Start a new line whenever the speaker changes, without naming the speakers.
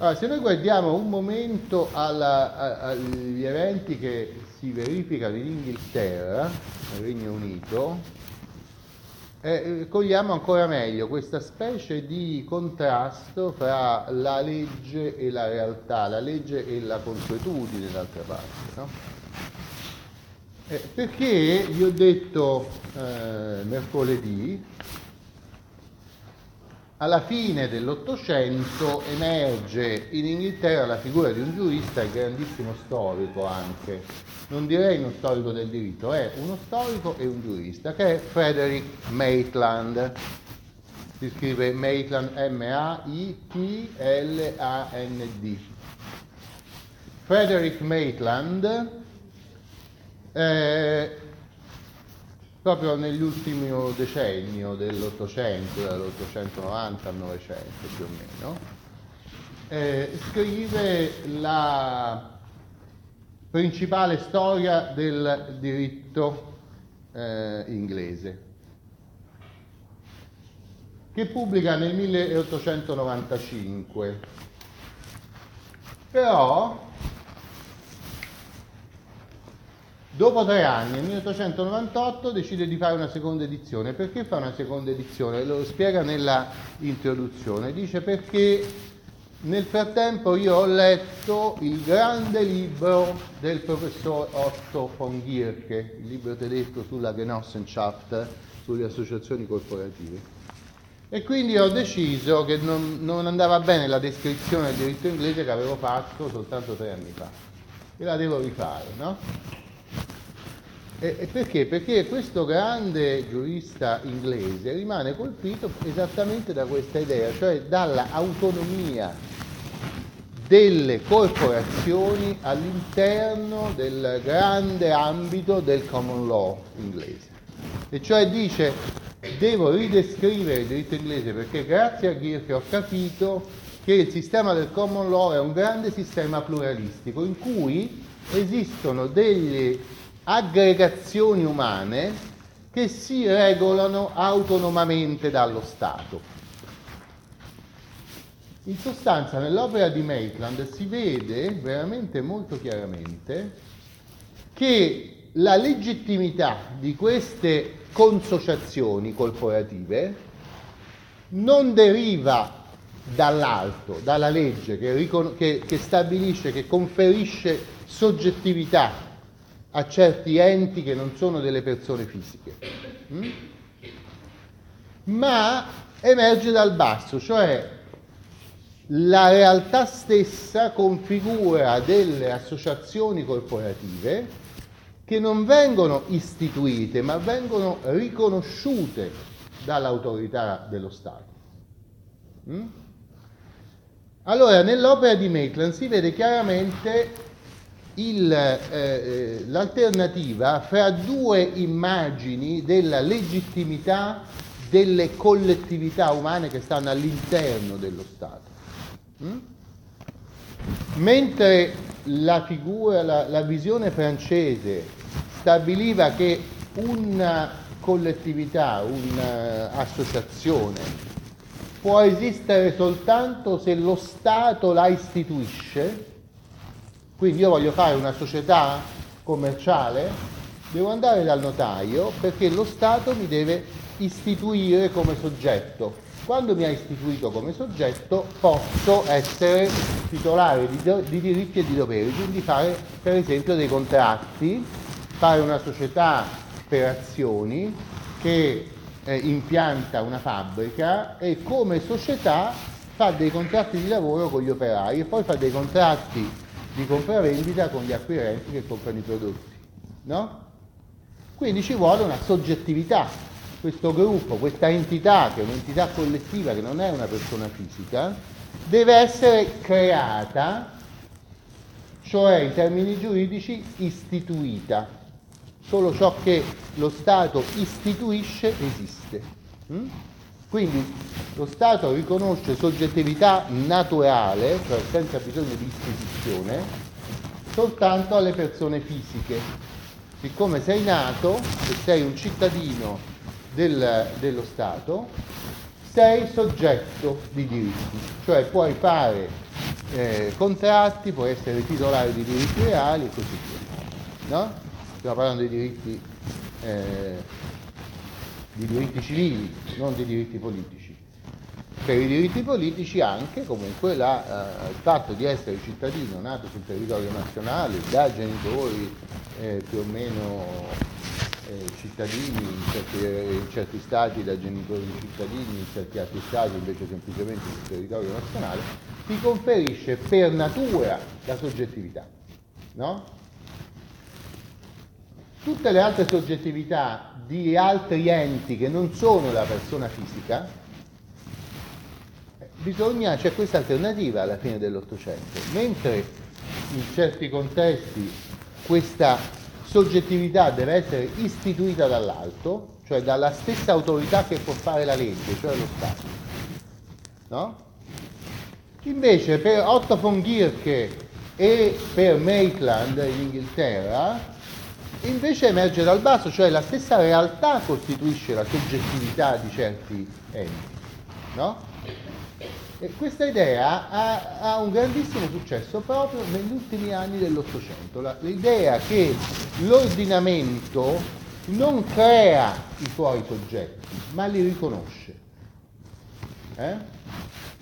Allora, se noi guardiamo un momento alla, a, agli eventi che si verificano in Inghilterra, nel Regno Unito, eh, cogliamo ancora meglio questa specie di contrasto fra la legge e la realtà, la legge e la consuetudine d'altra parte. No? Eh, perché vi ho detto eh, mercoledì alla fine dell'Ottocento emerge in Inghilterra la figura di un giurista e grandissimo storico anche, non direi uno storico del diritto, è uno storico e un giurista, che è Frederick Maitland. Si scrive Maitland M-A-I-T-L-A-N-D. Frederick Maitland eh, proprio nell'ultimo decennio dell'Ottocento, dall'890 al Novecento più o meno, eh, scrive la principale storia del diritto eh, inglese, che pubblica nel 1895. Però Dopo tre anni, nel 1898, decide di fare una seconda edizione. Perché fa una seconda edizione? Lo spiega nella introduzione. Dice perché nel frattempo io ho letto il grande libro del professor Otto von Gierke, il libro tedesco sulla Genossenschaft, sulle associazioni corporative. E quindi ho deciso che non, non andava bene la descrizione del diritto inglese che avevo fatto soltanto tre anni fa. E la devo rifare, no? E, perché? Perché questo grande giurista inglese rimane colpito esattamente da questa idea, cioè dall'autonomia delle corporazioni all'interno del grande ambito del common law inglese. E cioè dice, devo ridescrivere il diritto inglese perché grazie a Ghirke ho capito che il sistema del common law è un grande sistema pluralistico in cui esistono degli aggregazioni umane che si regolano autonomamente dallo Stato. In sostanza nell'opera di Maitland si vede veramente molto chiaramente che la legittimità di queste consociazioni corporative non deriva dall'alto, dalla legge che, che, che stabilisce, che conferisce soggettività a certi enti che non sono delle persone fisiche, mm? ma emerge dal basso, cioè la realtà stessa configura delle associazioni corporative che non vengono istituite, ma vengono riconosciute dall'autorità dello Stato. Mm? Allora, nell'opera di Maitland si vede chiaramente il, eh, eh, l'alternativa fra due immagini della legittimità delle collettività umane che stanno all'interno dello Stato. Mm? Mentre la figura, la, la visione francese stabiliva che una collettività, un'associazione può esistere soltanto se lo Stato la istituisce, quindi io voglio fare una società commerciale, devo andare dal notaio perché lo Stato mi deve istituire come soggetto. Quando mi ha istituito come soggetto posso essere titolare di, di diritti e di doveri, quindi fare per esempio dei contratti, fare una società per azioni che eh, impianta una fabbrica e come società fa dei contratti di lavoro con gli operai e poi fa dei contratti di compravendita con gli acquirenti che comprano i prodotti. No? Quindi ci vuole una soggettività. Questo gruppo, questa entità, che è un'entità collettiva, che non è una persona fisica, deve essere creata, cioè in termini giuridici istituita. Solo ciò che lo Stato istituisce esiste. Mm? Quindi lo Stato riconosce soggettività naturale, cioè senza bisogno di istituzione, soltanto alle persone fisiche. Siccome sei nato e sei un cittadino del, dello Stato, sei soggetto di diritti, cioè puoi fare eh, contratti, può essere titolare di diritti reali e così via. No? Stiamo parlando di diritti, eh, di diritti civili, non di diritti politici. Per i diritti politici anche comunque la, eh, il fatto di essere cittadino nato sul territorio nazionale da genitori eh, più o meno eh, cittadini in certi, in certi, stati da genitori cittadini, in certi altri stati invece semplicemente sul territorio nazionale, ti conferisce per natura la soggettività. No? Tutte le altre soggettività di altri enti che non sono la persona fisica, bisogna, c'è questa alternativa alla fine dell'Ottocento, mentre in certi contesti questa soggettività deve essere istituita dall'alto, cioè dalla stessa autorità che può fare la legge, cioè lo Stato. No? Invece per Otto von Gierke e per Maitland in Inghilterra, invece emerge dal basso, cioè la stessa realtà costituisce la soggettività di certi enti. No? E questa idea ha, ha, un grandissimo successo proprio negli ultimi anni dell'Ottocento, l'idea che l'ordinamento non crea i suoi soggetti, ma li riconosce. Eh?